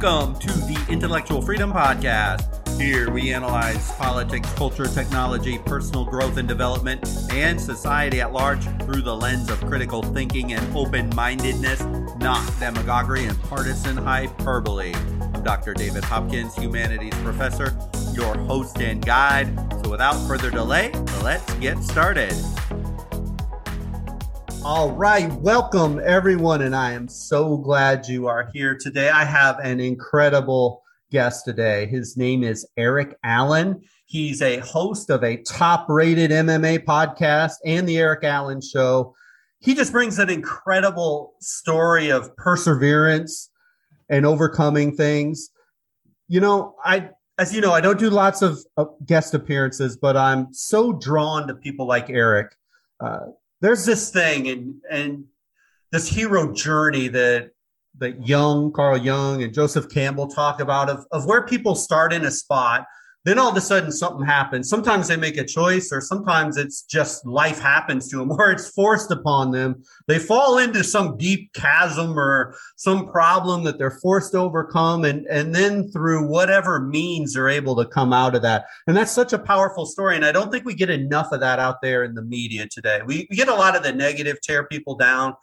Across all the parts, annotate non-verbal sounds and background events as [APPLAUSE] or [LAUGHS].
Welcome to the Intellectual Freedom Podcast. Here we analyze politics, culture, technology, personal growth and development, and society at large through the lens of critical thinking and open mindedness, not demagoguery and partisan hyperbole. I'm Dr. David Hopkins, humanities professor, your host and guide. So without further delay, let's get started. All right, welcome everyone, and I am so glad you are here today. I have an incredible guest today. His name is Eric Allen. He's a host of a top rated MMA podcast and the Eric Allen Show. He just brings an incredible story of perseverance and overcoming things. You know, I, as you know, I don't do lots of uh, guest appearances, but I'm so drawn to people like Eric. Uh, there's this thing and and this hero journey that that Jung, Carl Jung, and Joseph Campbell talk about of, of where people start in a spot then all of a sudden something happens. Sometimes they make a choice, or sometimes it's just life happens to them, [LAUGHS] or it's forced upon them. They fall into some deep chasm or some problem that they're forced to overcome, and and then through whatever means they're able to come out of that. And that's such a powerful story. And I don't think we get enough of that out there in the media today. We, we get a lot of the negative, tear people down,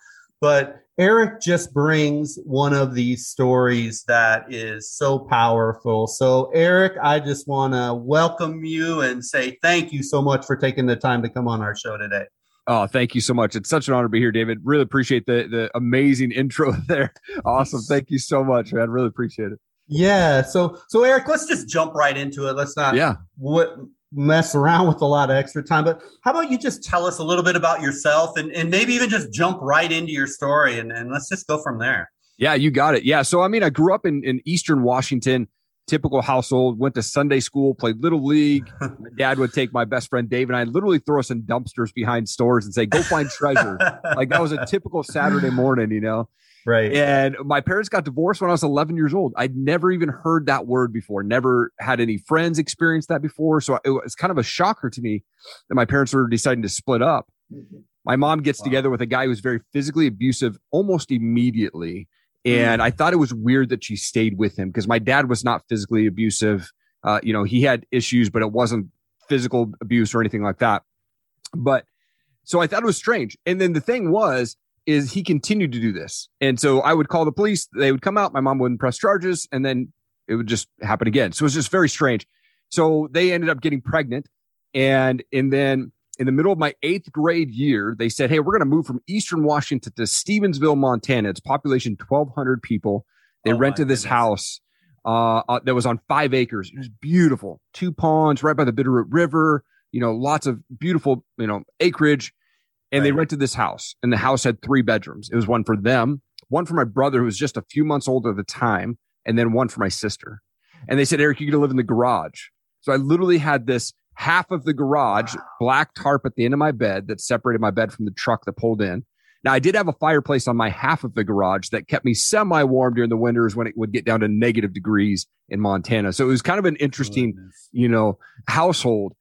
but Eric just brings one of these stories that is so powerful. So, Eric, I just want to welcome you and say thank you so much for taking the time to come on our show today. Oh, thank you so much. It's such an honor to be here, David. Really appreciate the the amazing intro [LAUGHS] there. Awesome. Thank you so much, man. Really appreciate it. Yeah. So so Eric, let's just jump right into it. Let's not yeah. what mess around with a lot of extra time. But how about you just tell us a little bit about yourself and, and maybe even just jump right into your story and, and let's just go from there. Yeah, you got it. Yeah. So, I mean, I grew up in, in Eastern Washington, typical household, went to Sunday school, played Little League. [LAUGHS] my dad would take my best friend Dave and I literally throw us in dumpsters behind stores and say, go find treasure. [LAUGHS] like that was a typical Saturday morning, you know? Right. And my parents got divorced when I was 11 years old. I'd never even heard that word before, never had any friends experience that before. So it was kind of a shocker to me that my parents were deciding to split up. My mom gets wow. together with a guy who's very physically abusive almost immediately. And mm. I thought it was weird that she stayed with him because my dad was not physically abusive. Uh, you know, he had issues, but it wasn't physical abuse or anything like that. But so I thought it was strange. And then the thing was, is he continued to do this. And so I would call the police, they would come out, my mom wouldn't press charges, and then it would just happen again. So it was just very strange. So they ended up getting pregnant. And and then in the middle of my eighth grade year, they said, Hey, we're going to move from Eastern Washington to Stevensville, Montana. It's population 1,200 people. They oh rented this house uh, uh, that was on five acres. It was beautiful. Two ponds right by the Bitterroot River, you know, lots of beautiful, you know, acreage and right. they rented this house and the house had three bedrooms. It was one for them one for my brother who was just a few months older at the time and then one for my sister. And they said eric you're going to live in the garage. So i literally had this half of the garage wow. black tarp at the end of my bed that separated my bed from the truck that pulled in. Now i did have a fireplace on my half of the garage that kept me semi warm during the winters when it would get down to negative degrees in montana. So it was kind of an interesting you know household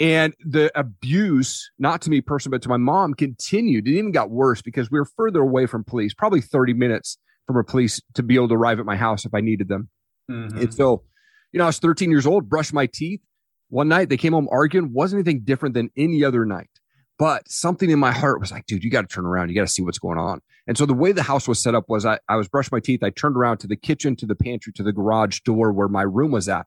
and the abuse, not to me personally, but to my mom, continued. It even got worse because we were further away from police, probably 30 minutes from a police to be able to arrive at my house if I needed them. Mm-hmm. And so, you know, I was 13 years old, brushed my teeth. One night they came home arguing, wasn't anything different than any other night. But something in my heart was like, dude, you got to turn around. You got to see what's going on. And so the way the house was set up was I, I was brushing my teeth. I turned around to the kitchen, to the pantry, to the garage door where my room was at.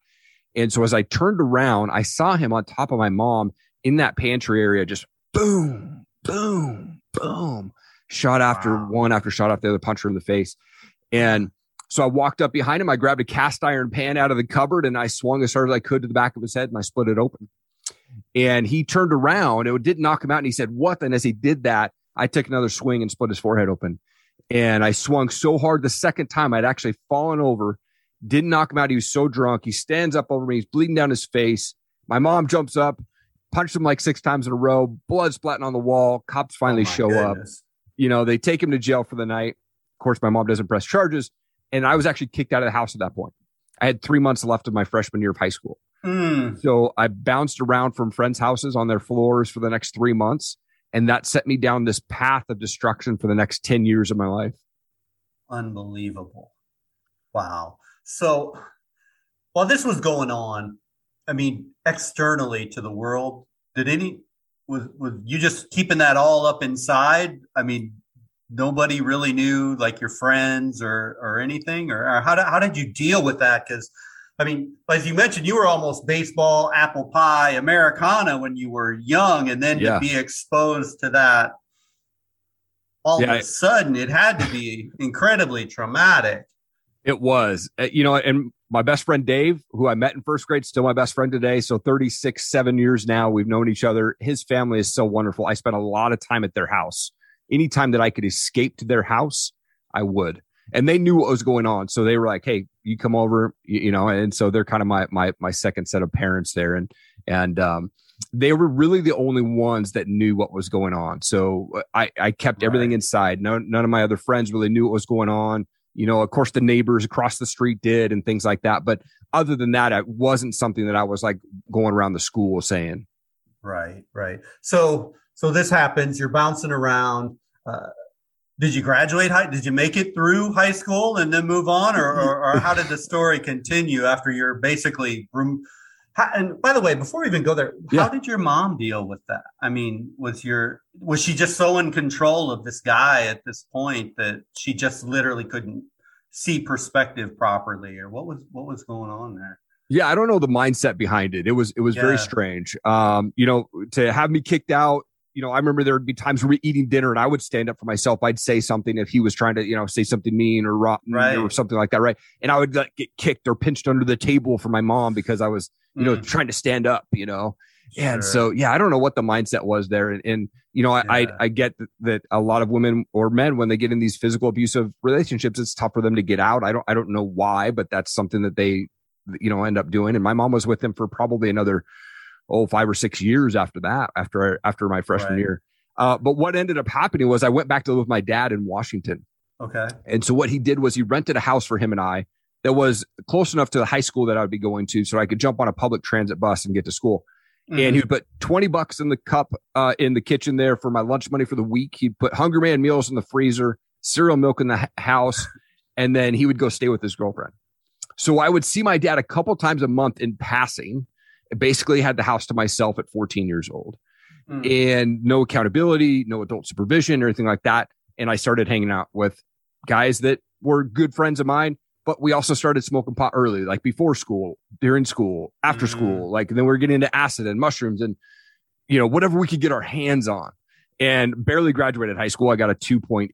And so as I turned around, I saw him on top of my mom in that pantry area, just boom, boom, boom, shot after wow. one after shot after the other, punch her in the face. And so I walked up behind him. I grabbed a cast iron pan out of the cupboard and I swung as hard as I could to the back of his head and I split it open. And he turned around. It didn't knock him out. And he said, What? And as he did that, I took another swing and split his forehead open. And I swung so hard the second time I'd actually fallen over didn't knock him out. He was so drunk. He stands up over me. He's bleeding down his face. My mom jumps up, punched him like six times in a row, blood splatting on the wall. Cops finally oh show goodness. up. You know, they take him to jail for the night. Of course, my mom doesn't press charges. And I was actually kicked out of the house at that point. I had three months left of my freshman year of high school. Mm. So I bounced around from friends' houses on their floors for the next three months. And that set me down this path of destruction for the next 10 years of my life. Unbelievable. Wow. So while this was going on, I mean, externally to the world, did any was was you just keeping that all up inside? I mean, nobody really knew, like your friends or or anything, or, or how did how did you deal with that? Because I mean, as you mentioned, you were almost baseball, apple pie, Americana when you were young, and then yeah. to be exposed to that all yeah, of a sudden, it had to be incredibly traumatic. It was, uh, you know, and my best friend Dave, who I met in first grade, still my best friend today. So 36, seven years now, we've known each other. His family is so wonderful. I spent a lot of time at their house. Anytime that I could escape to their house, I would. And they knew what was going on. So they were like, Hey, you come over, you, you know, and so they're kind of my, my, my second set of parents there. And, and, um, they were really the only ones that knew what was going on. So uh, I, I kept right. everything inside. No, none of my other friends really knew what was going on. You know, of course, the neighbors across the street did and things like that. But other than that, it wasn't something that I was like going around the school saying. Right, right. So, so this happens. You're bouncing around. Uh, did you graduate high? Did you make it through high school and then move on, or, or, or how did the story continue after you're basically? Rem- how, and by the way, before we even go there, yeah. how did your mom deal with that? I mean, was your was she just so in control of this guy at this point that she just literally couldn't see perspective properly, or what was what was going on there? Yeah, I don't know the mindset behind it. It was it was yeah. very strange. Um, you know, to have me kicked out. You know, I remember there would be times we eating dinner and I would stand up for myself. I'd say something if he was trying to, you know, say something mean or rotten right. or something like that, right? And I would like, get kicked or pinched under the table for my mom because I was you know, mm. trying to stand up, you know. Sure. And so, yeah, I don't know what the mindset was there. And, and you know, I, yeah. I, I, get that a lot of women or men, when they get in these physical abusive relationships, it's tough for them to get out. I don't, I don't know why, but that's something that they, you know, end up doing. And my mom was with them for probably another, oh, five or six years after that, after, after my freshman right. year. Uh, but what ended up happening was I went back to live with my dad in Washington. Okay. And so what he did was he rented a house for him and I that was close enough to the high school that I would be going to so I could jump on a public transit bus and get to school. Mm-hmm. And he would put 20 bucks in the cup uh, in the kitchen there for my lunch money for the week. He'd put Hungry-Man meals in the freezer, cereal milk in the house, and then he would go stay with his girlfriend. So I would see my dad a couple times a month in passing. basically had the house to myself at 14 years old mm. and no accountability, no adult supervision or anything like that. And I started hanging out with guys that were good friends of mine but we also started smoking pot early, like before school, during school, after mm-hmm. school. Like then we are getting into acid and mushrooms and you know whatever we could get our hands on. And barely graduated high school. I got a 2.8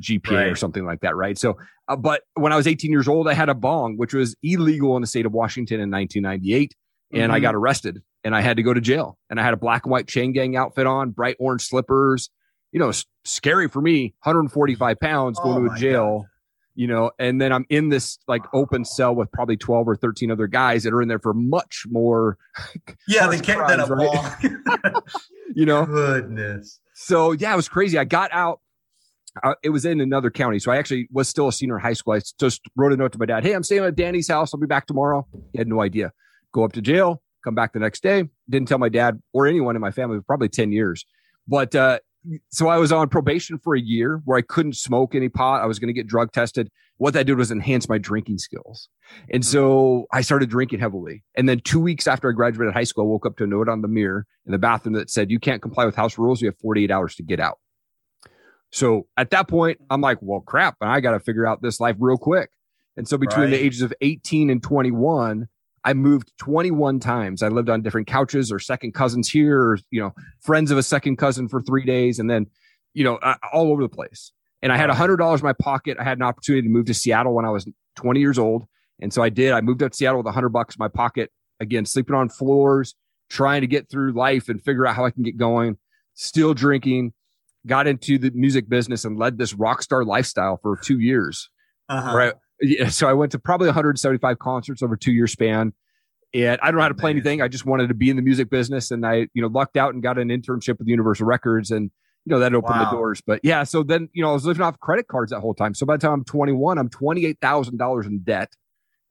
GPA right. or something like that, right? So, uh, but when I was 18 years old, I had a bong, which was illegal in the state of Washington in 1998, and mm-hmm. I got arrested and I had to go to jail. And I had a black and white chain gang outfit on, bright orange slippers. You know, scary for me. 145 pounds going oh to a jail. God you know, and then I'm in this like open cell with probably 12 or 13 other guys that are in there for much more. Yeah, they kicked that up right? [LAUGHS] [LAUGHS] you know, goodness. So yeah, it was crazy. I got out. Uh, it was in another county. So I actually was still a senior in high school. I just wrote a note to my dad. Hey, I'm staying at Danny's house. I'll be back tomorrow. He had no idea. Go up to jail, come back the next day. Didn't tell my dad or anyone in my family for probably 10 years. But uh, so I was on probation for a year where I couldn't smoke any pot. I was going to get drug tested. What that did was enhance my drinking skills. And hmm. so I started drinking heavily. And then two weeks after I graduated high school, I woke up to a note on the mirror in the bathroom that said, you can't comply with house rules. You have 48 hours to get out. So at that point, I'm like, well, crap. And I got to figure out this life real quick. And so between right. the ages of 18 and 21, I moved 21 times. I lived on different couches or second cousins here, or, you know, friends of a second cousin for three days. And then, you know, uh, all over the place. And I had a hundred dollars in my pocket. I had an opportunity to move to Seattle when I was 20 years old. And so I did. I moved up to Seattle with a hundred bucks in my pocket. Again, sleeping on floors, trying to get through life and figure out how I can get going, still drinking, got into the music business and led this rock star lifestyle for two years. Uh-huh. Right yeah, so I went to probably 175 concerts over two year span. And I don't know how to play anything. I just wanted to be in the music business, and I, you know, lucked out and got an internship with Universal Records, and you know that opened wow. the doors. But yeah, so then you know I was living off credit cards that whole time. So by the time I'm 21, I'm twenty eight thousand dollars in debt,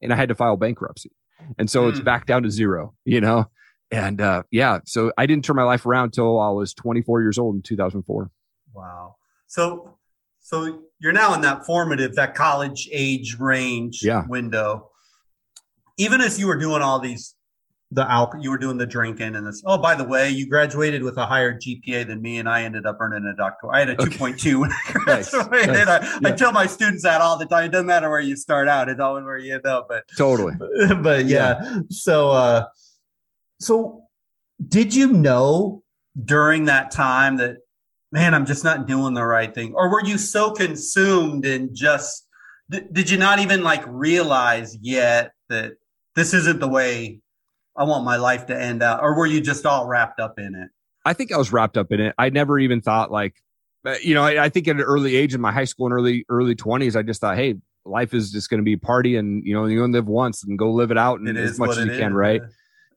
and I had to file bankruptcy, and so mm. it's hmm. back down to zero. You know, and uh, yeah, so I didn't turn my life around until I was 24 years old in 2004. Wow. So so you're now in that formative, that college age range yeah. window. even as you were doing all these the alcohol, you were doing the drinking and this. Oh, by the way, you graduated with a higher GPA than me, and I ended up earning a doctor. I had a point two [LAUGHS] when I graduated. Nice, nice. I, yeah. I, tell my students that all the time. It doesn't matter where you start out; it's always where you end up. But totally. But, [LAUGHS] but yeah. yeah. So, uh, so did you know during that time that man, I'm just not doing the right thing, or were you so consumed and just did you not even like realize yet that this isn't the way I want my life to end out, or were you just all wrapped up in it? I think I was wrapped up in it. I never even thought like, uh, you know, I, I think at an early age in my high school and early early twenties, I just thought, hey, life is just going to be party, and you know, you only live once, and go live it out and as much as you can, right?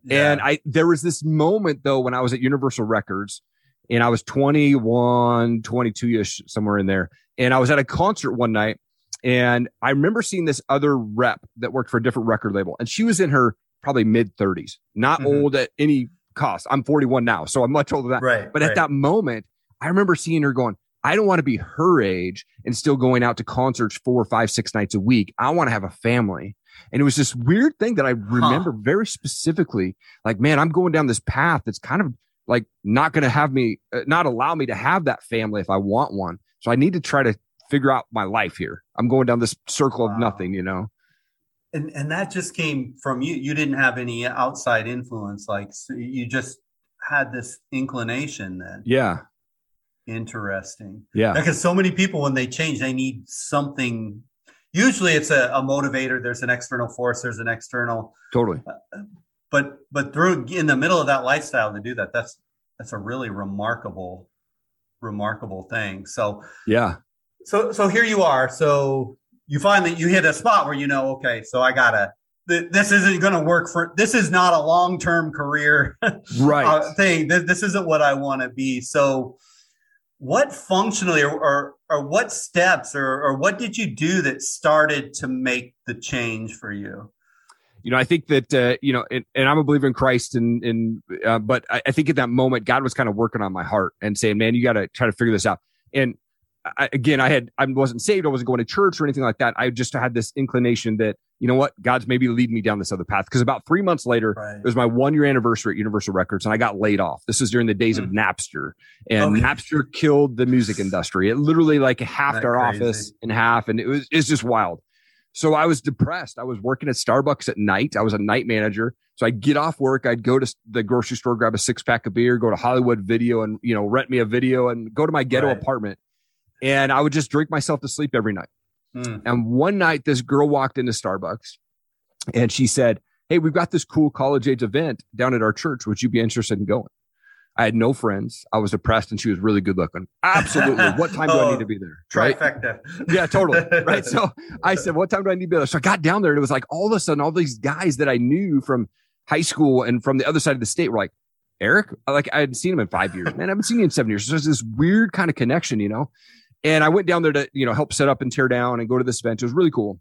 Yeah. And I there was this moment though when I was at Universal Records and I was 21, 22 ish, somewhere in there. And I was at a concert one night and I remember seeing this other rep that worked for a different record label. And she was in her probably mid 30s, not mm-hmm. old at any cost. I'm 41 now, so I'm much older than that. Right. But right. at that moment, I remember seeing her going, I don't want to be her age and still going out to concerts four, five, six nights a week. I want to have a family. And it was this weird thing that I remember huh. very specifically. Like, man, I'm going down this path that's kind of like not going to have me, uh, not allow me to have that family if I want one. So I need to try to figure out my life here. I'm going down this circle wow. of nothing, you know? and and that just came from you. You didn't have any outside influence like so you just had this inclination then. Yeah. Interesting. Yeah. Because so many people when they change they need something. Usually it's a, a motivator. There's an external force. There's an external totally. uh, but but through in the middle of that lifestyle to do that that's that's a really remarkable remarkable thing so yeah so so here you are so you finally you hit a spot where you know, okay, so I gotta. this isn't going to work for. This is not a long term career [LAUGHS] right uh, thing. This, this isn't what I want to be. So, what functionally or, or, or what steps or, or what did you do that started to make the change for you? You know, I think that uh, you know, and, and, I'm a believer in Christ, and and uh, but I, I, think at that moment, God was kind of working on my heart and saying, "Man, you got to try to figure this out." And I, again, I had I wasn't saved, I wasn't going to church or anything like that. I just had this inclination that you know what, God's maybe leading me down this other path. Because about three months later, right. it was my one year anniversary at Universal Records, and I got laid off. This was during the days mm. of hmm. Napster, and Napster killed the music industry. It literally like halved our crazy? office in half, and it was it's just wild. So I was depressed. I was working at Starbucks at night. I was a night manager. So I'd get off work, I'd go to the grocery store, grab a six pack of beer, go to Hollywood Video, and you know rent me a video, and go to my ghetto right. apartment and I would just drink myself to sleep every night. Mm. And one night, this girl walked into Starbucks and she said, Hey, we've got this cool college age event down at our church. Would you be interested in going? I had no friends. I was depressed and she was really good looking. Absolutely. What time do [LAUGHS] oh, I need to be there? Right? Trifecta. Yeah, totally. Right. So I [LAUGHS] said, What time do I need to be there? So I got down there and it was like all of a sudden, all these guys that I knew from high school and from the other side of the state were like, Eric, like I hadn't seen him in five years, man. I haven't seen you in seven years. So there's this weird kind of connection, you know? And I went down there to, you know, help set up and tear down and go to this event. It was really cool.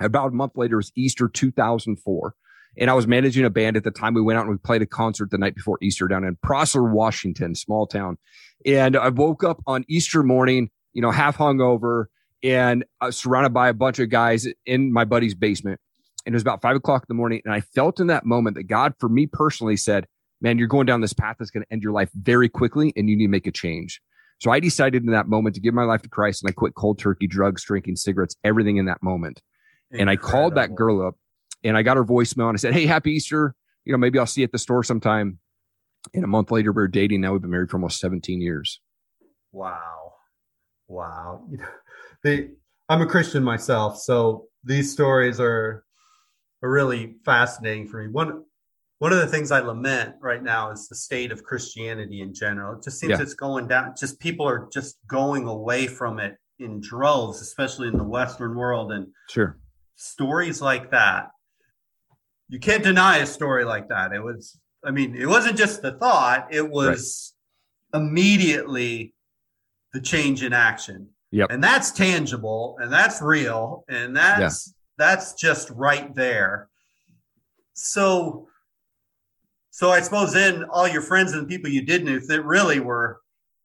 About a month later, it was Easter 2004. And I was managing a band at the time. We went out and we played a concert the night before Easter down in Prosser, Washington, small town. And I woke up on Easter morning, you know, half hungover and uh, surrounded by a bunch of guys in my buddy's basement. And it was about five o'clock in the morning. And I felt in that moment that God, for me personally, said, Man, you're going down this path that's going to end your life very quickly and you need to make a change. So I decided in that moment to give my life to Christ and I quit cold turkey, drugs, drinking, cigarettes, everything in that moment. Incredible. And I called that girl up and I got her voicemail and I said, Hey, happy Easter. You know, maybe I'll see you at the store sometime. And a month later, we are dating. Now we've been married for almost 17 years. Wow. Wow. [LAUGHS] they, I'm a Christian myself. So these stories are, are really fascinating for me. One, one of the things I lament right now is the state of Christianity in general. It just seems yeah. it's going down. Just people are just going away from it in droves, especially in the Western world. And sure, stories like that, you can't deny a story like that. It was, I mean, it wasn't just the thought; it was right. immediately the change in action. Yep. and that's tangible, and that's real, and that's yeah. that's just right there. So so I suppose then all your friends and people you did know that really were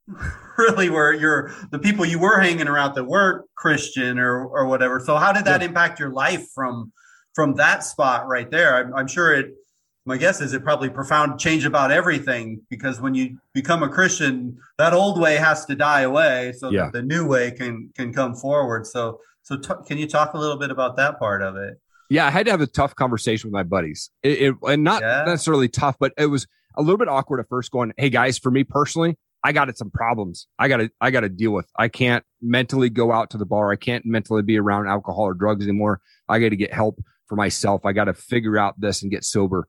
[LAUGHS] really were your the people you were hanging around that weren't Christian or or whatever. So how did that yeah. impact your life from from that spot right there, I'm, I'm sure it. My guess is it probably profound change about everything because when you become a Christian, that old way has to die away so Yeah. that the new way can can come forward. So so t- can you talk a little bit about that part of it? Yeah, I had to have a tough conversation with my buddies. It, it and not Yeah. necessarily tough, but it was a little bit awkward at first. Going, hey guys, for me personally, I got some problems. I got to I got to deal with. I can't mentally go out to the bar. I can't mentally be around alcohol or drugs anymore. I got to get help for myself. I got to figure out this and get sober.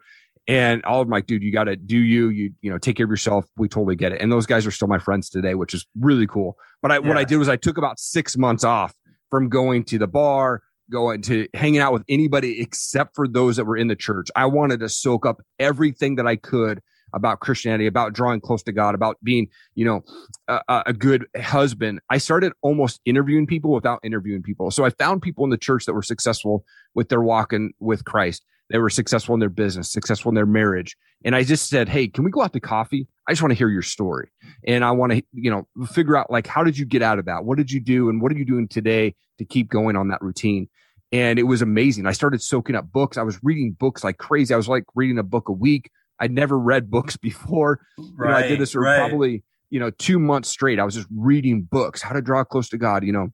And all of them like, dude, you got to do you. You you know, take care of yourself. We totally get it. And those guys are still my friends today, which is really cool. But I, what I did was I took about six months off from going to the bar, going to hanging out with anybody except for those that were in the church. I wanted to soak up everything that I could about Christianity, about drawing close to God, about being, you know, a, a- good husband. I started almost interviewing people without interviewing people. So I found people in the church that were successful with their walking with Christ. They were successful in their business, successful in their marriage. And I just said, Hey, can we go out to coffee? I just want to hear your story. And I want to, you know, figure out like, how did you get out of that? What did you do? And what are you doing today to keep going on that routine? And it was amazing. I started soaking up books. I was reading books like crazy. I was like reading a book a week. I'd never read books before. You know, I did this for right. probably, you know, two months straight. I was just reading books, how to draw close to God, you know,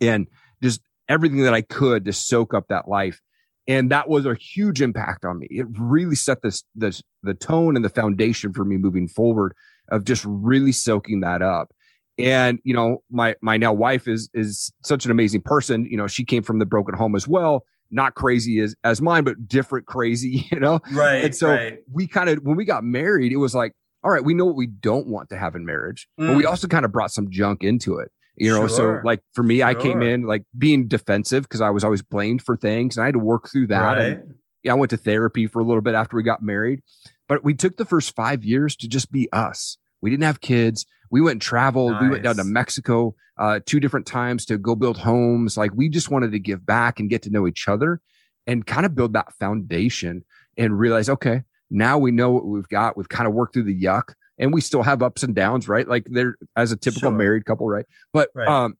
and just everything that I could to soak up that life. And that was a huge impact on me. It really set this, this, the tone and the foundation for me moving forward of just really soaking that up. And, you know, my, my now wife is, is such an amazing person. You know, she came from the broken home as well. Not crazy as, as mine, but different crazy, [LAUGHS] you know? right. And so right. we kind of when we got married, it was like, all right, we know what we don't want to have in marriage, but we Mm. also kind of brought some junk into it. You know, Sure. so like for me, I came in like being defensive because I was always blamed for things and I had to work through that. right. And yeah, I went to therapy for a little bit after we got married, but we took the first five years to just be us. We didn't have kids. We went and traveled. We went down to Mexico uh, two different times to go build homes. Like we just wanted to give back and get to know each other and kind of build that foundation and realize, okay, now we know what we've got. We've kind of worked through the yuck and we still have ups and downs, right? Like they're as a typical Sure. married couple, right? But Right. um,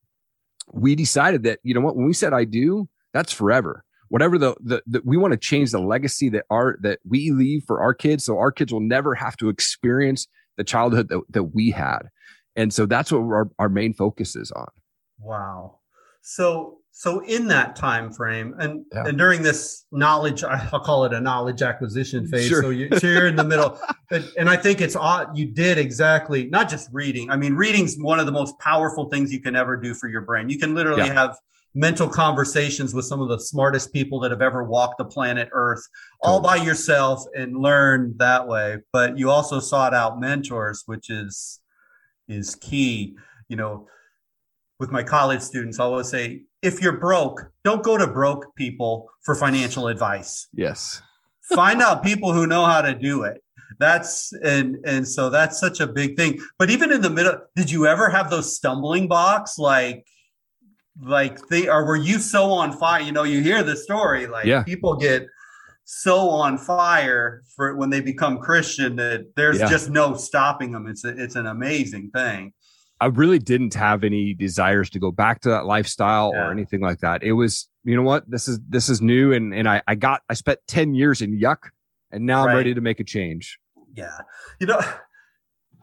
we decided that, you know what, when we said I do, that's forever. Whatever the, the, the we want to change the legacy that our that we leave for our kids, so our kids will never have to experience the childhood that, that we had. And so that's what our, our main focus is on. Wow. So so in that time frame and Yeah. and during this knowledge I'll call it a knowledge acquisition phase Sure. so, you, so you're in the middle [LAUGHS] and, and I think it's odd you did exactly not just reading I mean reading's one of the most powerful things you can ever do for your brain you can literally Yeah. have mental conversations with some of the smartest people that have ever walked the planet earth all by yourself and learn that way but you also sought out mentors which is is key you know with my college students, I always say, if you're broke, don't go to broke people for financial advice. Yes. Find out people who know how to do it. That's and and so that's such a big thing. But even in the middle, did you ever have those stumbling blocks like like they or were you so on fire? You know, you hear the story, like Yeah. people get so on fire for when they become Christian that there's Yeah. just no stopping them. It's a, it's an amazing thing. I really didn't have any desires to go back to that lifestyle Yeah. or anything like that. It was, you know what, this is this is new, and and I I got I spent ten years in yuck, and now I'm ready to make a change. Yeah. You know,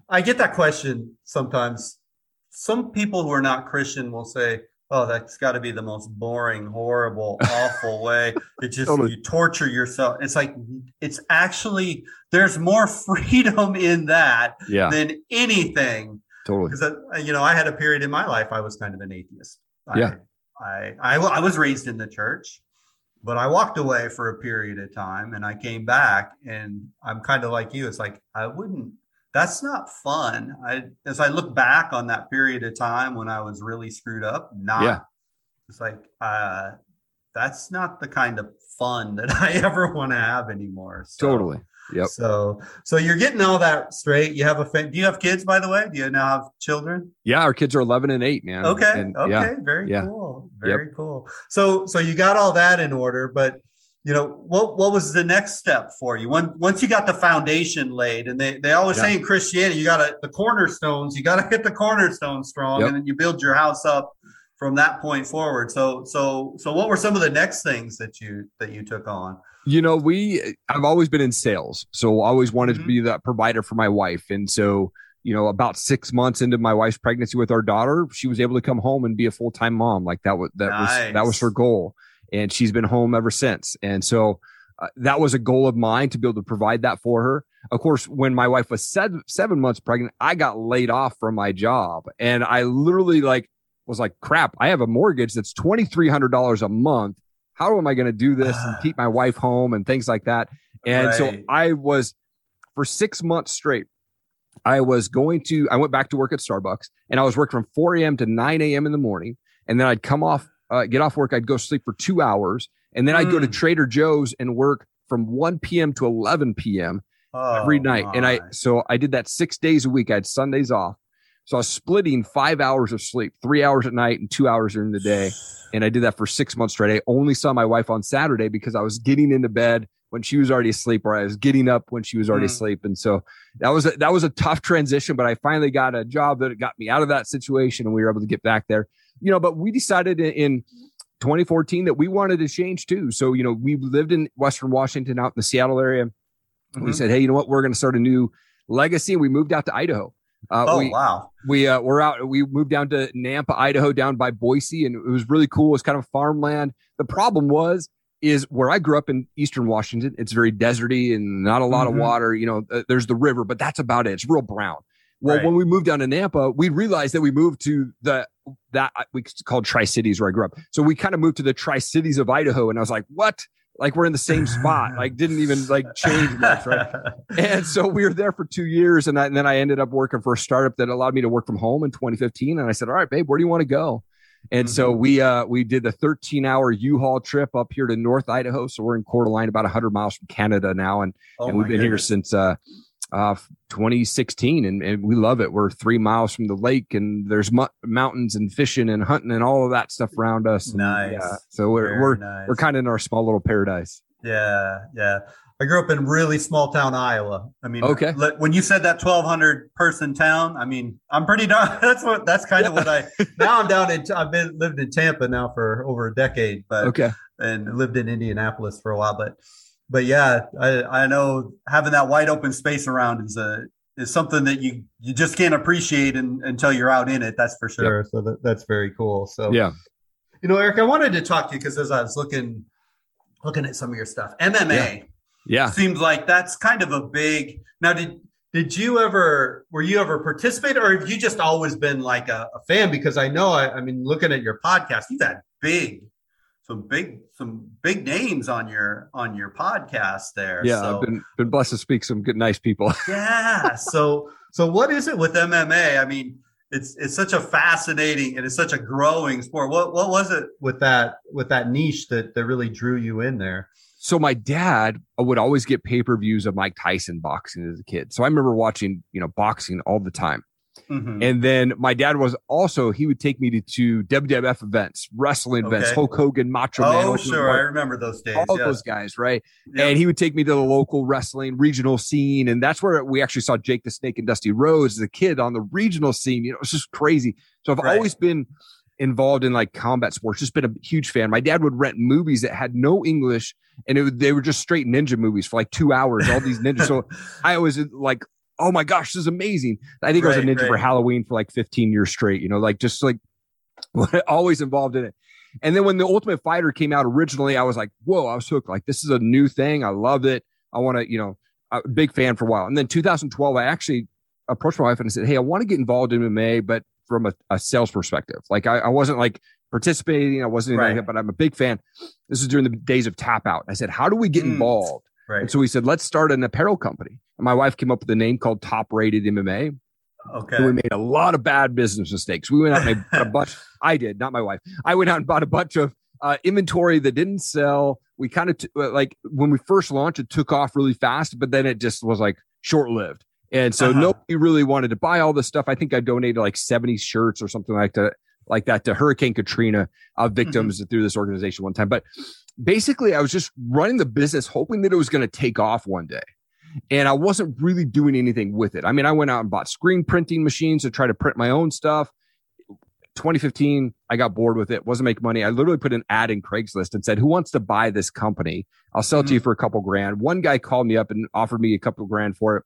I get that question sometimes. Some people who are not Christian will say, Oh, that's got to be the most boring, horrible, awful [LAUGHS] way. It just, Totally. you torture yourself. It's like, it's actually, there's more [LAUGHS] freedom in that Yeah, than anything. totally. Because, uh, you know, I had a period in my life, I was kind of an atheist. I- Yeah. I, I, I was raised in the church, but I walked away for a period of time and I came back and I'm kind of like you. It's like, I wouldn't, that's not fun. I, as I look back on that period of time when I was really screwed up, not, Yeah. it's like, uh, that's not the kind of fun that [LAUGHS] I ever want to have anymore. So, Totally. Yep. So, so you're getting all that straight. You have a, fa- do you have kids, by the way? Do you now have children? Yeah, our kids are 11 and 8, man. Okay. And, okay. Yeah. Very Yeah. cool. Very cool. So, so you got all that in order, but you know, what, what was the next step for you? When, once you got the foundation laid and they, they always Yeah. say in Christianity, you got to, the cornerstones, you got to hit the cornerstone strong Yep. and then you build your house up from that point forward. So so so what were some of the next things that you that you took on? You know, we I've always been in sales, so I always wanted mm-hmm. to be that provider for my wife, and so you know, about six months into my wife's pregnancy with our daughter, she was able to come home and be a full time mom. Like that was that nice. was that was her goal, and she's been home ever since. And so uh, that was a goal of mine to be able to provide that for her. Of course, when my wife was seven, seven months pregnant, I got laid off from my job, and I literally like was like, "Crap! I have a mortgage that's twenty three hundred dollars a month. How am I going to do this and [SIGHS] keep my wife home and things like that?" And right. so I was for six months straight I was going to, I went back to work at Starbucks and I was working from 4 a.m. to 9 a.m. in the morning. And then I'd come off, uh, get off work. I'd go sleep for two hours. And then mm. I'd go to hmm. Trader Joe's and work from 1 p.m. to 11 p.m. Oh, every night. My. And I, so I did that six days a week. I had Sundays off. So I was splitting five hours of sleep, three hours at night and two hours during the day. And I did that for six months straight. I only saw my wife on Saturday because I was getting into bed when she was already asleep or I was getting up when she was already mm. asleep. And so that was a, that was a tough transition, but I finally got a job that got me out of that situation and we were able to get back there. You know, but we decided in 2014 that we wanted to change too. So, you know, we lived in Western Washington out in the Seattle area. Mm-hmm. We said, "Hey, you know what? We're going to start a new legacy." And we moved out to Idaho. Uh, oh we, wow! We uh, we're out. We moved down to Nampa, Idaho, down by Boise, and it was really cool. It was kind of farmland. The problem was is where I grew up in Eastern Washington. It's very deserty and not a lot mm-hmm. of water. You know, uh, there's the river, but that's about it. It's real brown. Well, right. when we moved down to Nampa, we realized that we moved to the that we called Tri Cities where I grew up. So we kind of moved to the Tri Cities of Idaho, and I was like, what? Like we're in the same spot. Like didn't even like change much, right? [LAUGHS] and so we were there for two years, and, I, and then I ended up working for a startup that allowed me to work from home in 2015. And I said, all right, babe, where do you want to go? And mm-hmm. so we uh we did the 13 hour U-Haul trip up here to North Idaho. So we're in Coeur d'Alene, about 100 miles from Canada now, and oh and we've been goodness. here since uh uh 2016 and, and we love it we're three miles from the lake and there's mu- mountains and fishing and hunting and all of that stuff around us and, nice yeah, so we're Very we're nice. we're kind of in our small little paradise yeah yeah I grew up in really small town Iowa. I mean, okay. When you said that 1,200 person town, I mean, I'm pretty done. [LAUGHS] That's what. That's kind of what I. [LAUGHS] Now I'm down in. I've been lived in Tampa now for over a decade, but okay, and lived in Indianapolis for a while. But, but yeah, I I know having that wide open space around is a is something that you you just can't appreciate in, until you're out in it. That's for sure. Yep. So that, that's very cool. So yeah, you know, Eric, I wanted to talk to you because as I was looking looking at some of your stuff, MMA. Yeah yeah. Seems like that's kind of a big. Now, did did you ever were you ever participate, or have you just always been like a, a fan? Because I know, I, I, mean, looking at your podcast, you've had big, some big, some big names on your on your podcast there. Yeah, so, I've been been blessed to speak some good, nice people. [LAUGHS] yeah. So, so what is it with MMA? I mean, it's it's such a fascinating and it's such a growing sport. What what was it with that with that niche that that really drew you in there? So my dad uh, would always get pay per views of Mike Tyson boxing as a kid. So I remember watching, you know, boxing all the time. Mm-hmm. And then my dad was also he would take me to, to WWF events, wrestling okay. events, Hulk Hogan, Macho oh, Man. Oh, sure, I remember those days. All those guys, right? And he would take me to the local wrestling regional scene, and that's where we actually saw Jake the Snake and Dusty Rhodes as a kid on the regional scene. You know, it's just crazy. So I've right. always been involved in like combat sports. Just been a huge fan. My dad would rent movies that had no English, and it they were just straight ninja movies for like two hours. All these ninjas. so [LAUGHS] I was like, oh my gosh, this is amazing. I think right, I was a ninja right. for Halloween for like 15 years straight. You know, like just like [LAUGHS] always involved in it. And then when the Ultimate Fighter came out originally, I was like, whoa, I was hooked. Like this is a new thing. I love it. I want to, you know, a big fan for a while. And then 2012, I actually approached my wife and I said, hey, I want to get involved in MMA, but from a, a sales perspective. Like I, I, wasn't like participating, I wasn't right. like but I'm a big fan. This is during the days of TapouT. I said, how do we get mm. involved? Right. And so we said, let's start an apparel company. And my wife came up with a name called Top Rated MMA. Okay. And we made a lot of bad business mistakes. We went out and bought a [LAUGHS] bunch. I did, not my wife. I went out and bought a bunch of uh, inventory that didn't sell. We kind of t- uh, like when we first launched, it took off really fast, but then it just was like short lived. And so uh-huh. nobody really wanted to buy all this stuff. I think I donated like 70 shirts or something like that, like that to Hurricane Katrina uh, victims mm-hmm. through this organization one time. But basically, I was just running the business, hoping that it was going to take off one day. And I wasn't really doing anything with it. I mean, I went out and bought screen printing machines to try to print my own stuff. 2015, I got bored with it, wasn't making money. I literally put an ad in Craigslist and said, Who wants to buy this company? I'll sell it mm-hmm. to you for a couple grand. One guy called me up and offered me a couple grand for it.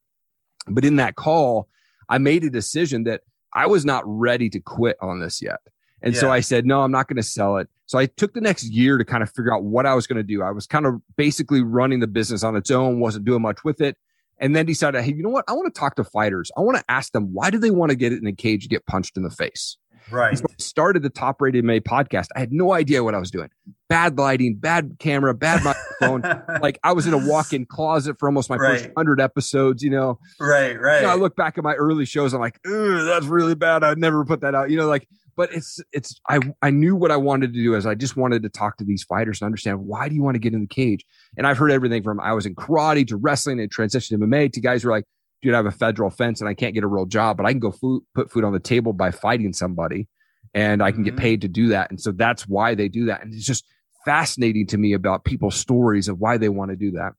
But in that call, I made a decision that I was not ready to quit on this yet. And yeah. so I said, No, I'm not going to sell it. So I took the next year to kind of figure out what I was going to do. I was kind of basically running the business on its own, wasn't doing much with it. And then decided, hey, you know what? I want to talk to fighters. I want to ask them, why do they want to get it in a cage, to get punched in the face? Right. So started the Top Rated MMA podcast. I had no idea what I was doing. Bad lighting, bad camera, bad microphone. [LAUGHS] like I was in a walk-in closet for almost my right. first hundred episodes. You know. Right. Right. You know, I look back at my early shows. I'm like, that's really bad. I'd never put that out. You know, like. But it's it's I I knew what I wanted to do as I just wanted to talk to these fighters and understand why do you want to get in the cage. And I've heard everything from I was in karate to wrestling and transitioned to MMA to guys who are like, dude, I have a federal offense and I can't get a real job, but I can go food, put food on the table by fighting somebody and I can mm-hmm. get paid to do that. And so that's why they do that. And it's just fascinating to me about people's stories of why they want to do that.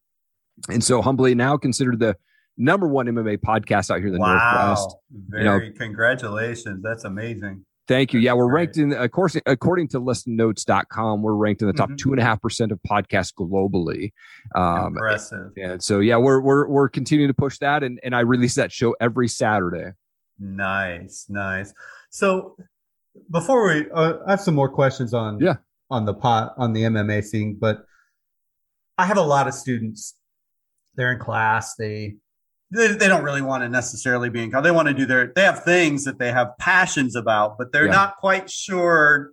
And so humbly now considered the number one MMA podcast out here in the wow. Northwest. Very you know, congratulations. That's amazing. Thank you. Yeah, we're ranked in, of course, according to listennotes.com, we're ranked in the top mm-hmm. two and a half percent of podcasts globally. Um, Impressive. And so, yeah, we're, we're, we're continuing to push that. And, and I release that show every Saturday. Nice. Nice. So before we, uh, I have some more questions on, yeah, on the pot, on the MMA scene, but I have a lot of students. They're in class. They, they, they don't really want to necessarily be in college. They want to do their, they have things that they have passions about, but they're yeah. not quite sure.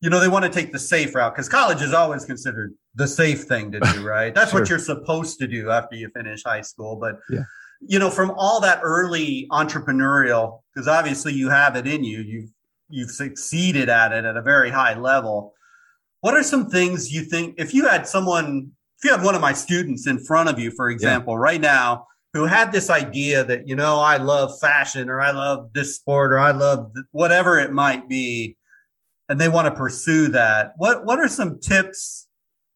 You know, they want to take the safe route because college is always considered the safe thing to do, [LAUGHS] right? That's sure. what you're supposed to do after you finish high school. But, yeah. you know, from all that early entrepreneurial, because obviously you have it in you, you've, you've succeeded at it at a very high level. What are some things you think if you had someone, if you had one of my students in front of you, for example, yeah. right now, who had this idea that, you know, I love fashion or I love this sport or I love whatever it might be, and they want to pursue that. What, what are some tips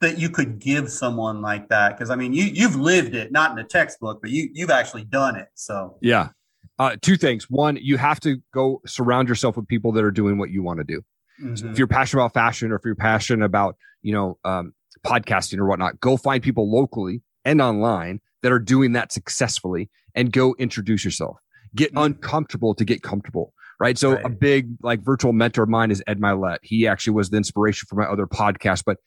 that you could give someone like that? Because I mean, you, you've lived it, not in a textbook, but you, you've actually done it. So, yeah. Uh, two things. One, you have to go surround yourself with people that are doing what you want to do. Mm-hmm. So if you're passionate about fashion or if you're passionate about, you know, um, podcasting or whatnot, go find people locally and online that are doing that successfully and go introduce yourself. Get mm-hmm. uncomfortable to get comfortable. Right. So right. a big like virtual mentor of mine is Ed Mylett. He actually was the inspiration for my other podcast, but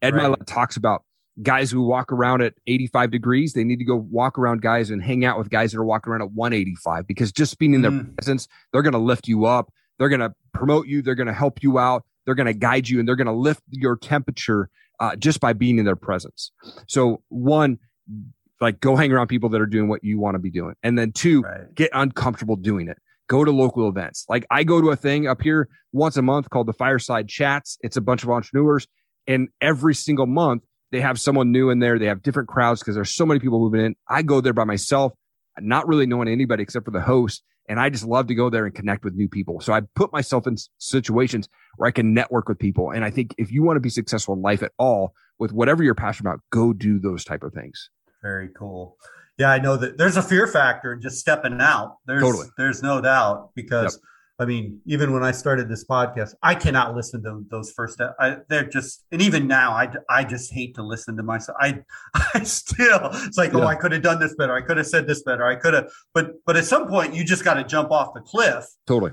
Ed right. Mylett talks about guys who walk around at 85 degrees, they need to go walk around guys and hang out with guys that are walking around at 185 because just being in their mm. presence, they're going to lift you up. They're going to promote you. They're going to help you out. They're going to guide you and they're going to lift your temperature uh, just by being in their presence. So, one, like go hang around people that are doing what you want to be doing. And then two, right. get uncomfortable doing it. Go to local events. Like I go to a thing up here once a month called the Fireside Chats. It's a bunch of entrepreneurs. And every single month, they have someone new in there. They have different crowds because there's so many people moving in. I go there by myself, not really knowing anybody except for the host. And I just love to go there and connect with new people. So I put myself in situations where I can network with people. And I think if you want to be successful in life at all with whatever you're passionate about, go do those type of things. Very cool. Yeah, I know that there's a fear factor in just stepping out. There's totally. there's no doubt because yep. I mean, even when I started this podcast, I cannot listen to those first. Uh, I, they're just, and even now, I, I just hate to listen to myself. I, [LAUGHS] I still, it's like, oh, yeah. oh, I could have done this better. I could have said this better. I could have, but, but at some point, you just got to jump off the cliff. Totally.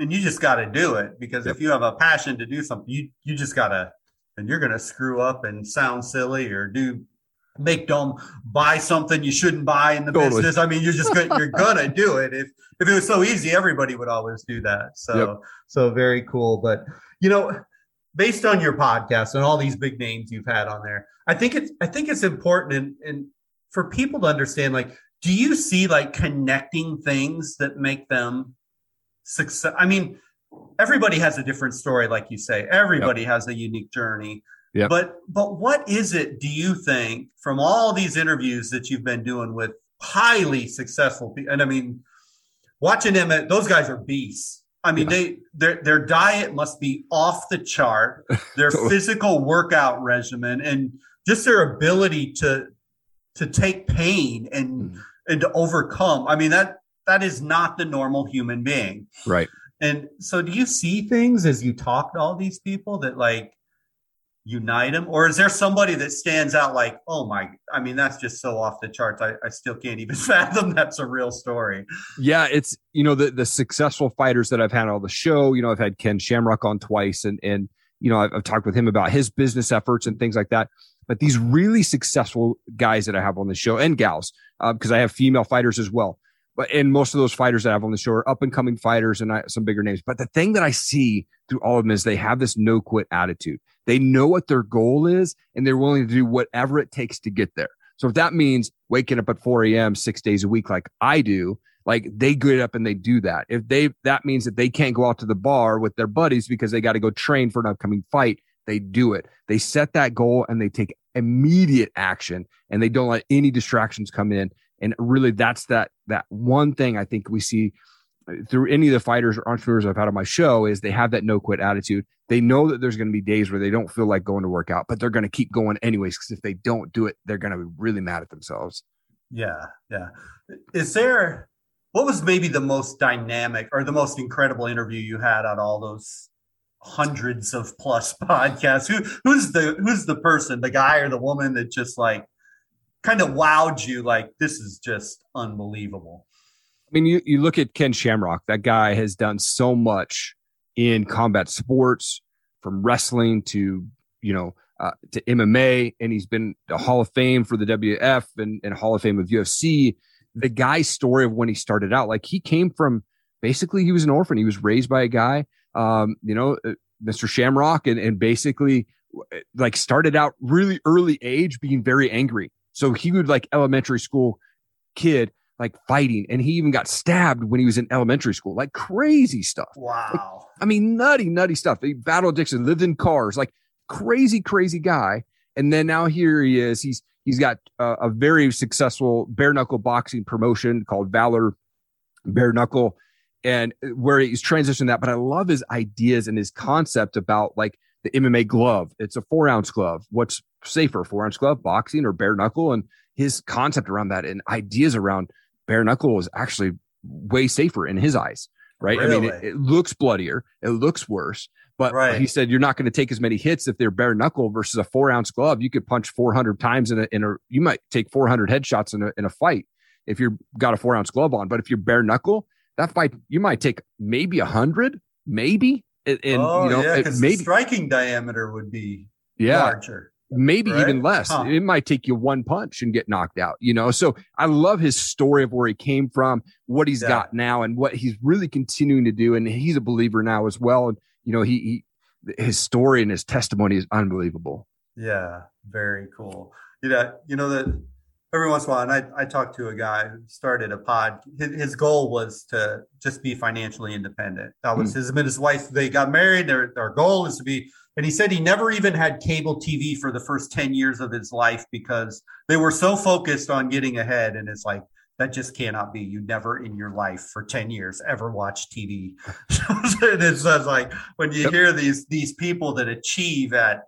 And you just got to do it because yep. if you have a passion to do something, you, you just got to, and you're going to screw up and sound silly or do make them buy something you shouldn't buy in the totally. business. I mean, you're just gonna, you're [LAUGHS] gonna do it. If if it was so easy, everybody would always do that. So yep. so very cool. But you know, based on your podcast and all these big names you've had on there, I think it's I think it's important and, and for people to understand like do you see like connecting things that make them success? I mean, everybody has a different story, like you say. Everybody yep. has a unique journey. But but what is it do you think from all these interviews that you've been doing with highly successful people and I mean watching them those guys are beasts. I mean yeah. they their their diet must be off the chart. Their [LAUGHS] physical workout regimen and just their ability to to take pain and mm. and to overcome. I mean that that is not the normal human being. Right. And so, do you see things as you talk to all these people that like unite them, or is there somebody that stands out like, oh my, I mean, that's just so off the charts. I, I still can't even [LAUGHS] fathom that's a real story. Yeah, it's you know the the successful fighters that I've had on the show. You know, I've had Ken Shamrock on twice, and and you know I've, I've talked with him about his business efforts and things like that. But these really successful guys that I have on the show and gals, because uh, I have female fighters as well but and most of those fighters that I have on the show are up and coming fighters and I, some bigger names. But the thing that I see through all of them is they have this no quit attitude. They know what their goal is and they're willing to do whatever it takes to get there. So if that means waking up at 4 a.m. six days a week, like I do, like they get up and they do that. If they, that means that they can't go out to the bar with their buddies because they got to go train for an upcoming fight. They do it. They set that goal and they take immediate action and they don't let any distractions come in and really, that's that that one thing I think we see uh, through any of the fighters or entrepreneurs I've had on my show is they have that no quit attitude. They know that there's going to be days where they don't feel like going to work out, but they're going to keep going anyways. Because if they don't do it, they're going to be really mad at themselves. Yeah, yeah. Is there what was maybe the most dynamic or the most incredible interview you had on all those hundreds of plus [LAUGHS] podcasts? Who who's the who's the person, the guy or the woman that just like kind of wowed you like this is just unbelievable. I mean you, you look at ken shamrock that guy has done so much in combat sports from wrestling to you know uh, to mma and he's been the hall of fame for the wf and, and hall of fame of ufc the guy's story of when he started out like he came from basically he was an orphan. He was raised by a guy um, you know uh, mr shamrock and, and basically like started out really early age being very angry so he would like elementary school kid, like fighting, and he even got stabbed when he was in elementary school, like crazy stuff. Wow. Like, I mean, nutty, nutty stuff. He battled addiction, lived in cars, like crazy, crazy guy. And then now here he is. He's he's got a, a very successful bare knuckle boxing promotion called Valor Bare Knuckle, and uh, where he's transitioned that. But I love his ideas and his concept about like the MMA glove. It's a four ounce glove. What's safer, four ounce glove, boxing, or bare knuckle? And his concept around that and ideas around bare knuckle is actually way safer in his eyes. Right. Really? I mean, it, it, looks bloodier, it looks worse, but right. he said you're not going to take as many hits if they're bare knuckle versus a four ounce glove. You could punch 400 times in a, in a, you might take 400 headshots in a, in a fight if you've got a four ounce glove on. But if you're bare knuckle, that fight, you might take maybe a hundred, maybe and, oh, you know, yeah, because maybe striking diameter would be yeah, larger. Maybe right? even less. Huh. It might take you one punch and get knocked out, you know. So I love his story of where he came from, what he's yeah. got now, and what he's really continuing to do. And he's a believer now as well. And you know, he, he his story and his testimony is unbelievable. Yeah, very cool. You know, you know that every once in a while, and I, I talked to a guy who started a pod. His, his goal was to just be financially independent. That was mm. his and his wife. They got married. Their their goal is to be. And he said he never even had cable TV for the first ten years of his life because they were so focused on getting ahead. And it's like that just cannot be. You never in your life for 10 years ever watch TV. [LAUGHS] it's like when you hear these these people that achieve at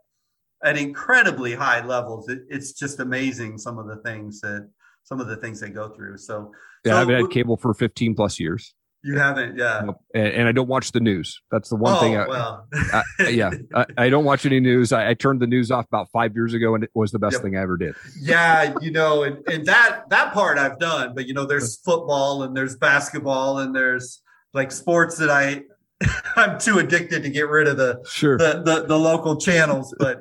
at incredibly high levels. It, it's just amazing some of the things that some of the things they go through. So yeah, so, I've had cable for 15 plus years. You haven't, yeah. And, and, I don't watch the news. That's the one oh, thing. I, well. I, yeah, [LAUGHS] I, I, don't watch any news. I, turned the news off about five years ago, and it was the best yep. thing I ever did. Yeah, [LAUGHS] you know, and, and that that part I've done, but you know, there's football and there's basketball and there's like sports that I [LAUGHS] I'm too addicted to get rid of the sure the the, the local channels, but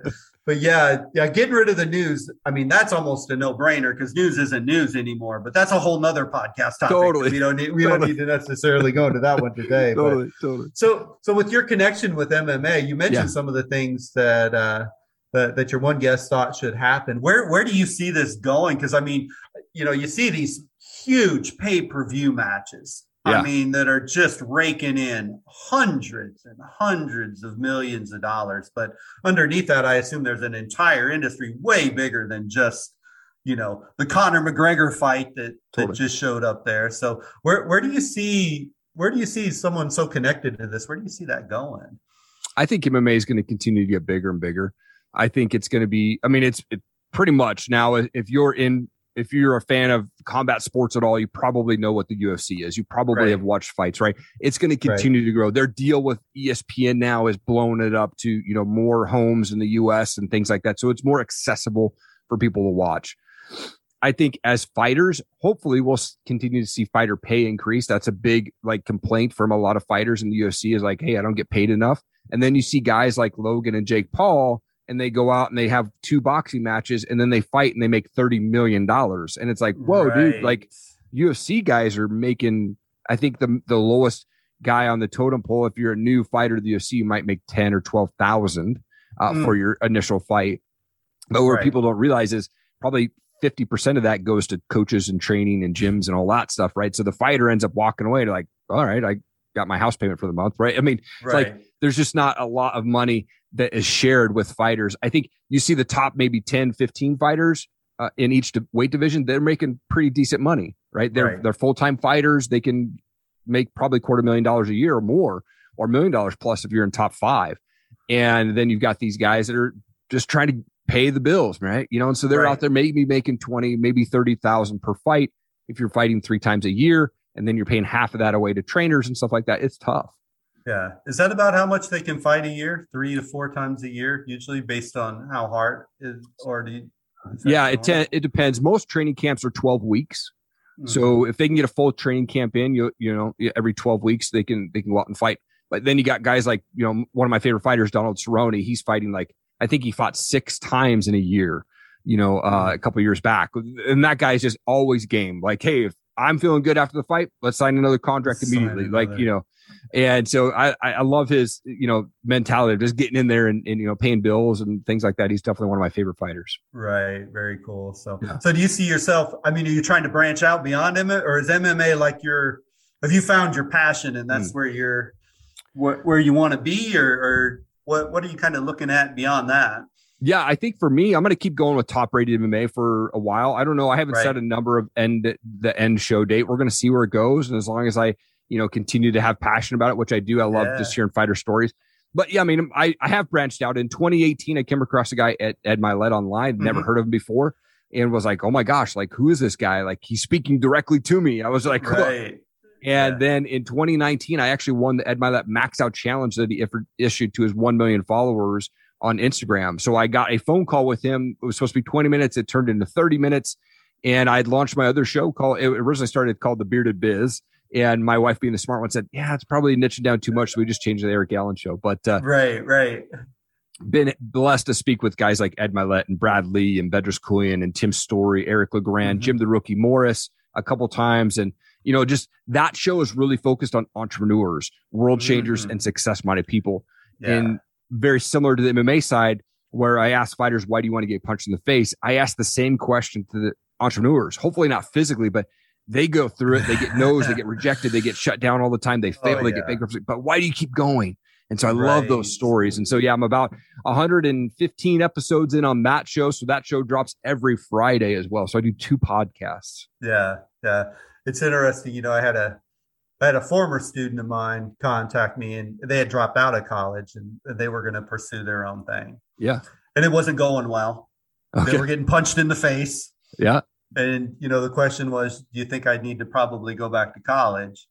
but yeah, yeah, getting rid of the news. I mean, that's almost a no brainer because news isn't news anymore. But that's a whole nother podcast topic. Totally, we don't need we totally. don't need to necessarily go into that one today. [LAUGHS] totally, but, totally. So, so with your connection with MMA, you mentioned yeah. some of the things that uh, that that your one guest thought should happen. Where where do you see this going? Because I mean, you know, you see these huge pay per view matches yeah. I mean, that are just raking in hundreds and hundreds of millions of dollars. But underneath that, I assume there's an entire industry way bigger than just, you know, the Conor McGregor fight that, totally. that just showed up there. So where where do you see where do you see someone so connected to this? Where do you see that going? I think MMA is going to continue to get bigger and bigger. I think it's going to be. I mean, it's it, pretty much now. If you're in if you're a fan of combat sports at all, you probably know what the UFC is. You probably Right. have watched fights, right? It's going to continue to grow. Their deal with ESPN now is blowing it up to, you know, more homes in the US and things like that. So it's more accessible for people to watch. I think as fighters, hopefully we'll continue to see fighter pay increase. That's a big like complaint from a lot of fighters in the UFC is like, hey, I don't get paid enough. And then you see guys like Logan and Jake Paul, and they go out and they have two boxing matches, and then they fight and they make thirty million dollars. And it's like, whoa, dude! Like UFC guys are making. I think the the lowest guy on the totem pole, if you're a new fighter to the UFC, you might make ten or twelve thousand uh, Mm. for your initial fight. But what Right. people don't realize is probably 50% of that goes to coaches and training and gyms and all that stuff, right? So the fighter ends up walking away to like, all right, I got my house payment for the month, right? I mean, right. like- there's just not a lot of money that is shared with fighters. I think you see the top maybe 10, 15 fighters uh, in each weight division, they're making pretty decent money, right? They're Right. they're full-time fighters. They can make probably quarter million dollars a year or more or million dollars plus if you're in top 5. And then you've got these guys that are just trying to pay the bills, right? You know, and so they're Right. out there maybe making 20, maybe 30,000 per fight if you're fighting 3 times a year and then you're paying half of that away to trainers and stuff like that. It's tough. Yeah. Is that about how much they can fight a year? Three to four times a year, usually based on how hard is or do you, Yeah, it te- it depends. Most training camps are 12 weeks. Mhm. So if they can get a full training camp in, you you know, every 12 weeks they can they can go out and fight. But then you got guys like, you know, one of my favorite fighters, Donald Cerrone, he's fighting like I think he fought 6 times in a year, you know, uh, a couple years back. And that guy's just always game. Like, hey, if I'm feeling good after the fight, let's sign another contract Sign immediately. Like, you know, and so I, I I love his, you know, mentality of just getting in there and, and, you know, paying bills and things like that. He's definitely one of my favorite fighters. Right. Very cool. So, Yeah. so do you see yourself? I mean, are you trying to branch out beyond MMA, or is MMA like your? Have you found your passion, and that's hmm. where you're, where, where you want to be, or, or what? What are you kind of looking at beyond that? Yeah, I think for me, I'm going to keep going with top rated MMA for a while. I don't know. I haven't Right. set a number of end the end show date. We're going to see where it goes, and as long as I, you know, continue to have passion about it, which I do, I love Yeah. just hearing fighter stories. But yeah, I mean, I, I have branched out. In 2018, I came across a guy at Ed Mylett online, never Mhm. heard of him before, and was like, oh my gosh, like who is this guy? Like he's speaking directly to me. I was like. Right. And Yeah. then in 2019, I actually won the Ed Mylett Max Out Challenge that he if- issued to his 1 million followers on Instagram. So I got a phone call with him. It was supposed to be 20 minutes. It turned into 30 minutes. And I'd launched my other show called, it originally started called The Bearded Biz. And my wife, being the smart one, said, Yeah, it's probably niching down too much. So we just changed the Erik Allen show. But uh, Right. Right. been blessed to speak with guys like Ed Mylett and Brad Lea and Bedros Keuilian and Tim Storey, Eric LeGrand, Mhm. Jim the Rookie Morris a couple times. And, you know, just that show is really focused on entrepreneurs, world changers, Mhm. and success minded people. Yeah. And very similar to the MMA side, where I ask fighters, why do you want to get punched in the face? I ask the same question to the entrepreneurs, hopefully not physically, but they go through it. They get no's, they get rejected, they get shut down all the time, they [LAUGHS] oh, fail, Oh, they yeah. get bankruptcy. But why do you keep going? And so I love those stories. And so, yeah, I'm about 115 episodes in on that show. So that show drops every Friday as well. So I do two podcasts. Yeah, yeah. It's interesting. You know, I had a I had a former student of mine contact me, and they had dropped out of college, and they were going to pursue their own thing, Yeah. and it wasn't going well. They were getting punched in the face, Yeah. and you know, the question was, "Do you think I'd need to probably go back to college?"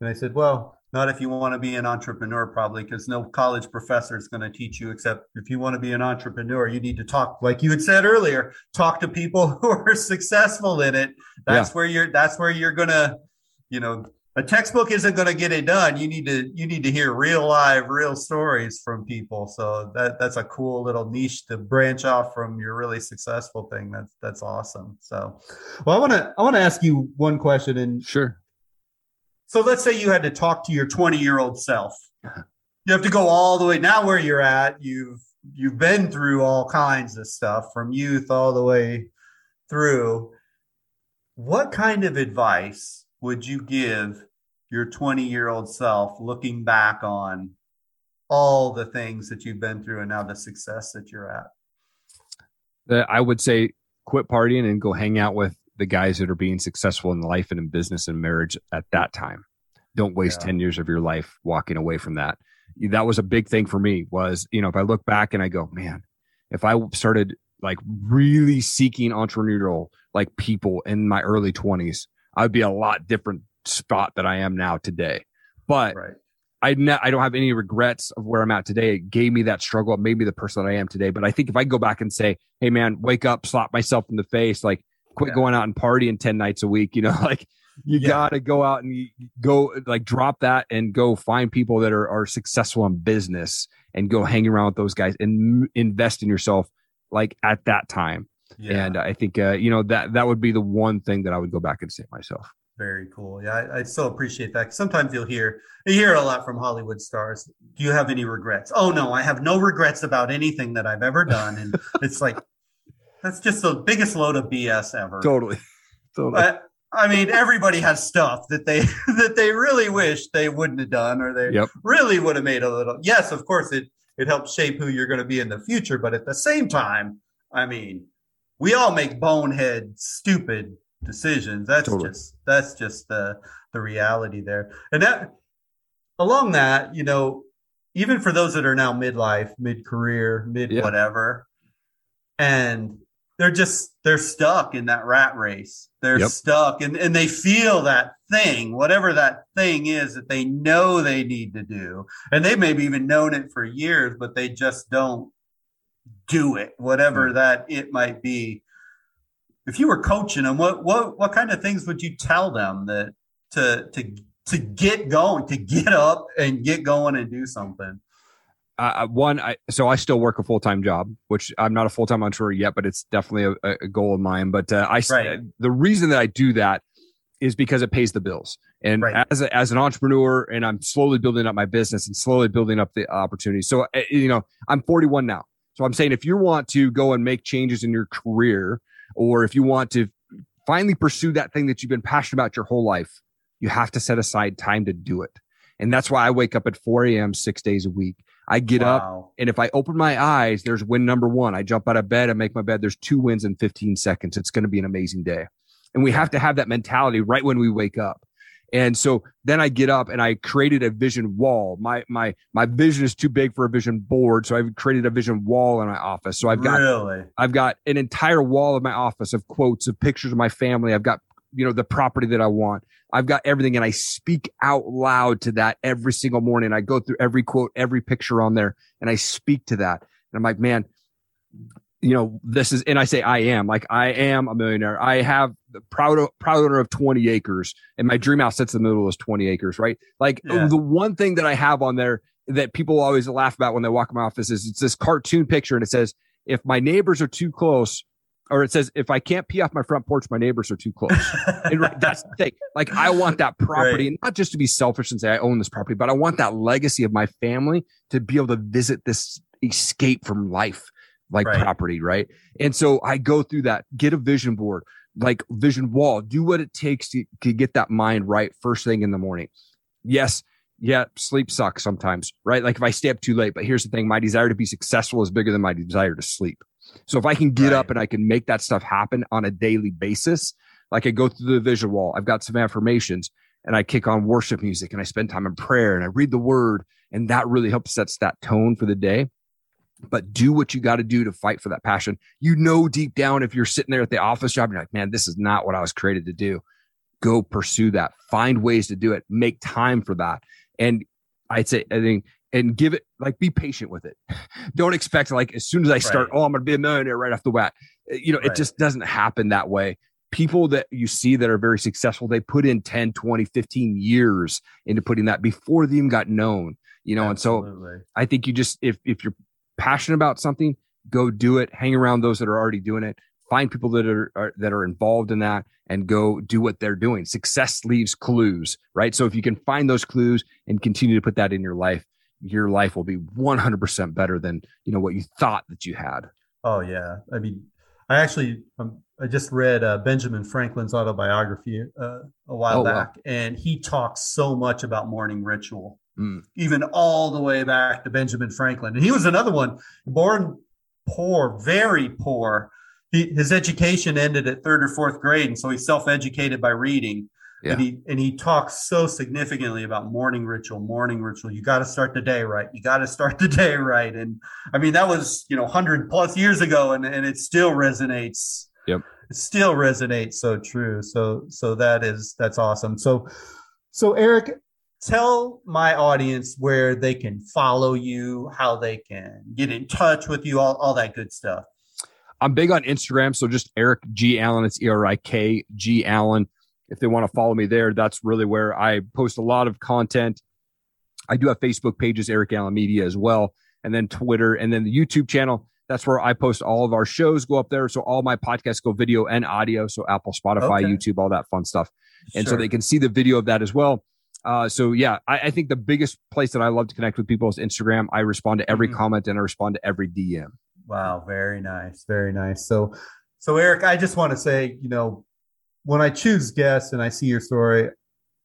And I said, "Well." Not if you want to be an entrepreneur, probably, because no college professor is going to teach you. Except if you want to be an entrepreneur, you need to talk, like you had said earlier, talk to people [LAUGHS] who are successful in it. That's where you're. That's where you're gonna, you know, a textbook isn't going to get it done. You need to. You need to hear real live, real stories from people. So that that's a cool little niche to branch off from your really successful thing. That's that's awesome. So, well, I want to I want to ask you one question, and Sure. so let's say you had to talk to your 20 year old self. Uh-huh. You have to go all the way now where you're at. You've you've been through all kinds of stuff from youth all the way through. What kind of advice would you give your 20 year old self looking back on all the things that you've been through and now the success that you're at? Uh, I would say quit partying and go hang out with the guys that are being successful in life and in business and marriage at that time. Don't waste Yeah. 10 years of your life walking away from that. That was a big thing for me was, you know, if I look back and I go, man, if I started like really seeking entrepreneurial like people in my early 20s, I'd be a lot different spot that I am now today. But Right. I ne- I don't have any regrets of where I'm at today. It gave me that struggle. It made me the person that I am today. But I think if I go back and say, "Hey, man, wake up, slap myself in the face, like quit Yeah. going out and partying ten nights a week," [LAUGHS] you know, like you Yeah. gotta go out and go like drop that and go find people that are are successful in business and go hang around with those guys and m- invest in yourself like at that time. Yeah. And I think uh, you know that that would be the one thing that I would go back and say myself. Very cool. Yeah, I, I so appreciate that. Sometimes you'll hear you hear a lot from Hollywood stars. Do you have any regrets? Oh no, I have no regrets about anything that I've ever done. And [LAUGHS] it's like that's just the biggest load of BS ever. Totally, totally. But I mean, everybody has stuff that they [LAUGHS] that they really wish they wouldn't have done, or they Yep. really would have made a little. Yes, of course, it it helps shape who you're going to be in the future, but at the same time, I mean, we all make bonehead, stupid decisions. That's Totally. just that's just the the reality there, and that along that, you know, even for those that are now midlife, mid career, mid Yeah. whatever, and they're just they're stuck in that rat race. They're Yep. stuck and, and they feel that thing, whatever that thing is that they know they need to do. And they maybe even known it for years, but they just don't do it, whatever hmm. that it might be. If you were coaching them, what what what kind of things would you tell them that to to to get going, to get up and get going and do something? uh, one, I so I still work a full time job, which I'm not a full time entrepreneur yet, but it's definitely a, a goal of mine. But uh, I Right. the reason that I do that is because it pays the bills. And Right. as a, as an entrepreneur, and I'm slowly building up my business and slowly building up the opportunities. So uh, you know, I'm 41 now. So I'm saying if you want to go and make changes in your career, or if you want to finally pursue that thing that you've been passionate about your whole life, you have to set aside time to do it. And that's why I wake up at 4 a.m. six days a week. I get up and if I open my eyes, there's win number one. I jump out of bed, I make my bed. There's two wins in 15 seconds. It's going to be an amazing day. And we have to have that mentality right when we wake up. And so then I get up and I created a vision wall. My my my vision is too big for a vision board, so I've created a vision wall in my office. So I've got really I've got an entire wall of my office of quotes of pictures of my family. I've got, you know, the property that I want. I've got everything and I speak out loud to that every single morning. I go through every quote, every picture on there and I speak to that. And I'm like, man, you know, this is, and I say, I am like, I am a millionaire. I have the proud, proud owner of 20 acres and my dream house sits in the middle of those 20 acres, right? Like Yeah. the one thing that I have on there that people always laugh about when they walk in my office is it's this cartoon picture and it says, if my neighbors are too close, or it says, if I can't pee off my front porch, my neighbors are too close. [LAUGHS] and right, that's the thing. Like I want that property, Right. and not just to be selfish and say I own this property, but I want that legacy of my family to be able to visit this escape from life, like Right. property, right? And so I go through that, get a vision board, like vision wall, do what it takes to, to get that mind right first thing in the morning. Yes. Yeah, sleep sucks sometimes, right? Like if I stay up too late, but here's the thing my desire to be successful is bigger than my desire to sleep. So if I can get Right. up and I can make that stuff happen on a daily basis, like I go through the vision wall, I've got some affirmations and I kick on worship music and I spend time in prayer and I read the word and that really helps sets that tone for the day. But do what you got to do to fight for that passion. You know deep down if you're sitting there at the office job, you're like, man, this is not what I was created to do. Go pursue that. Find ways to do it. Make time for that. And I'd say, I think, and give it like be patient with it. [LAUGHS] Don't expect like as soon as I start, Right. oh, I'm gonna be a millionaire right off the bat. Uh, You know, it just doesn't happen that way. People that you see that are very successful, they put in 10, 20, 15 years into putting that before they even got known. You know, and so I think you just if if you're passionate about something, go do it. Hang around those that are already doing it. Find people that are, are that are involved in that and go do what they're doing. Success leaves clues, right? So if you can find those clues and continue to put that in your life, your life will be 100% better than, you know, what you thought that you had. Oh yeah, I mean, I actually um, I just read uh, Benjamin Franklin's autobiography uh, a while Oh, wow. back, and he talks so much about morning ritual, Mm. even all the way back to Benjamin Franklin. And he was another one born poor, very poor. He, his education ended at third or fourth grade, and so he self-educated by reading. Yeah. And he and he talks so significantly about morning ritual, morning ritual. You got to start the day right. You got to start the day right. And I mean, that was you know hundred plus years ago, and and it still resonates. Yep, it still resonates so true. So so that is that's awesome. So so Erik, tell my audience where they can follow you, how they can get in touch with you, all all that good stuff. I'm big on Instagram, so just Erik G Allen. It's E R I K G Allen if they want to follow me there, that's really where I post a lot of content. I do have Facebook pages, Erik Allen Media as well, and then Twitter, and then the YouTube channel. That's where I post all of our shows go up there. So all my podcasts go video and audio. So Apple, Spotify, okay. YouTube, all that fun stuff. And sure. so they can see the video of that as well. Uh, so yeah, I, I, think the biggest place that I love to connect with people is Instagram. I respond to every mm-hmm. comment and I respond to every DM. Wow, very nice, very nice. So, so Erik, I just want to say, you know, when I choose guests and I see your story,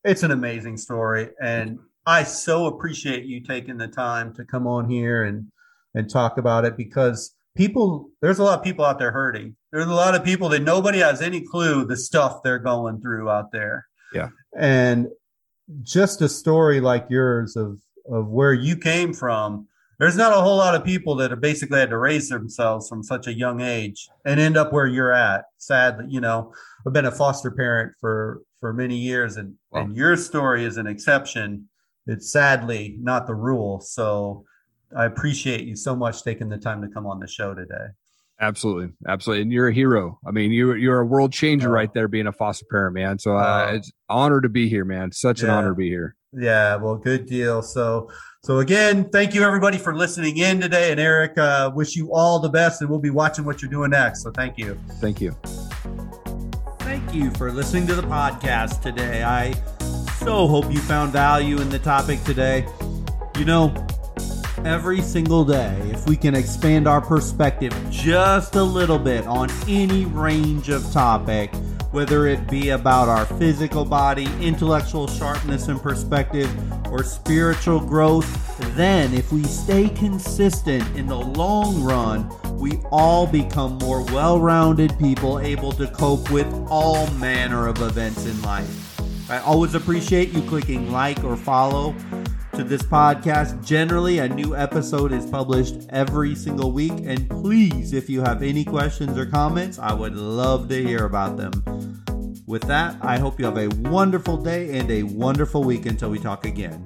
it's an amazing story. And I so appreciate you taking the time to come on here and and talk about it because people there's a lot of people out there hurting. There's a lot of people that nobody has any clue the stuff they're going through out there. Yeah. And just a story like yours of of where you came from there's not a whole lot of people that have basically had to raise themselves from such a young age and end up where you're at. Sadly, you know, I've been a foster parent for for many years, and wow. and your story is an exception. It's sadly not the rule. So I appreciate you so much taking the time to come on the show today. Absolutely, absolutely, and you're a hero. I mean, you you're a world changer oh. right there, being a foster parent, man. So uh, oh. it's honor to be here, man. Such yeah. an honor to be here. Yeah, well, good deal. So, so again, thank you everybody for listening in today. And Erik, uh, wish you all the best, and we'll be watching what you're doing next. So, thank you. Thank you. Thank you for listening to the podcast today. I so hope you found value in the topic today. You know, every single day, if we can expand our perspective just a little bit on any range of topic whether it be about our physical body, intellectual sharpness and perspective, or spiritual growth, then if we stay consistent in the long run, we all become more well rounded people able to cope with all manner of events in life. I always appreciate you clicking like or follow to this podcast. Generally, a new episode is published every single week. And please, if you have any questions or comments, I would love to hear about them. With that, I hope you have a wonderful day and a wonderful week until we talk again.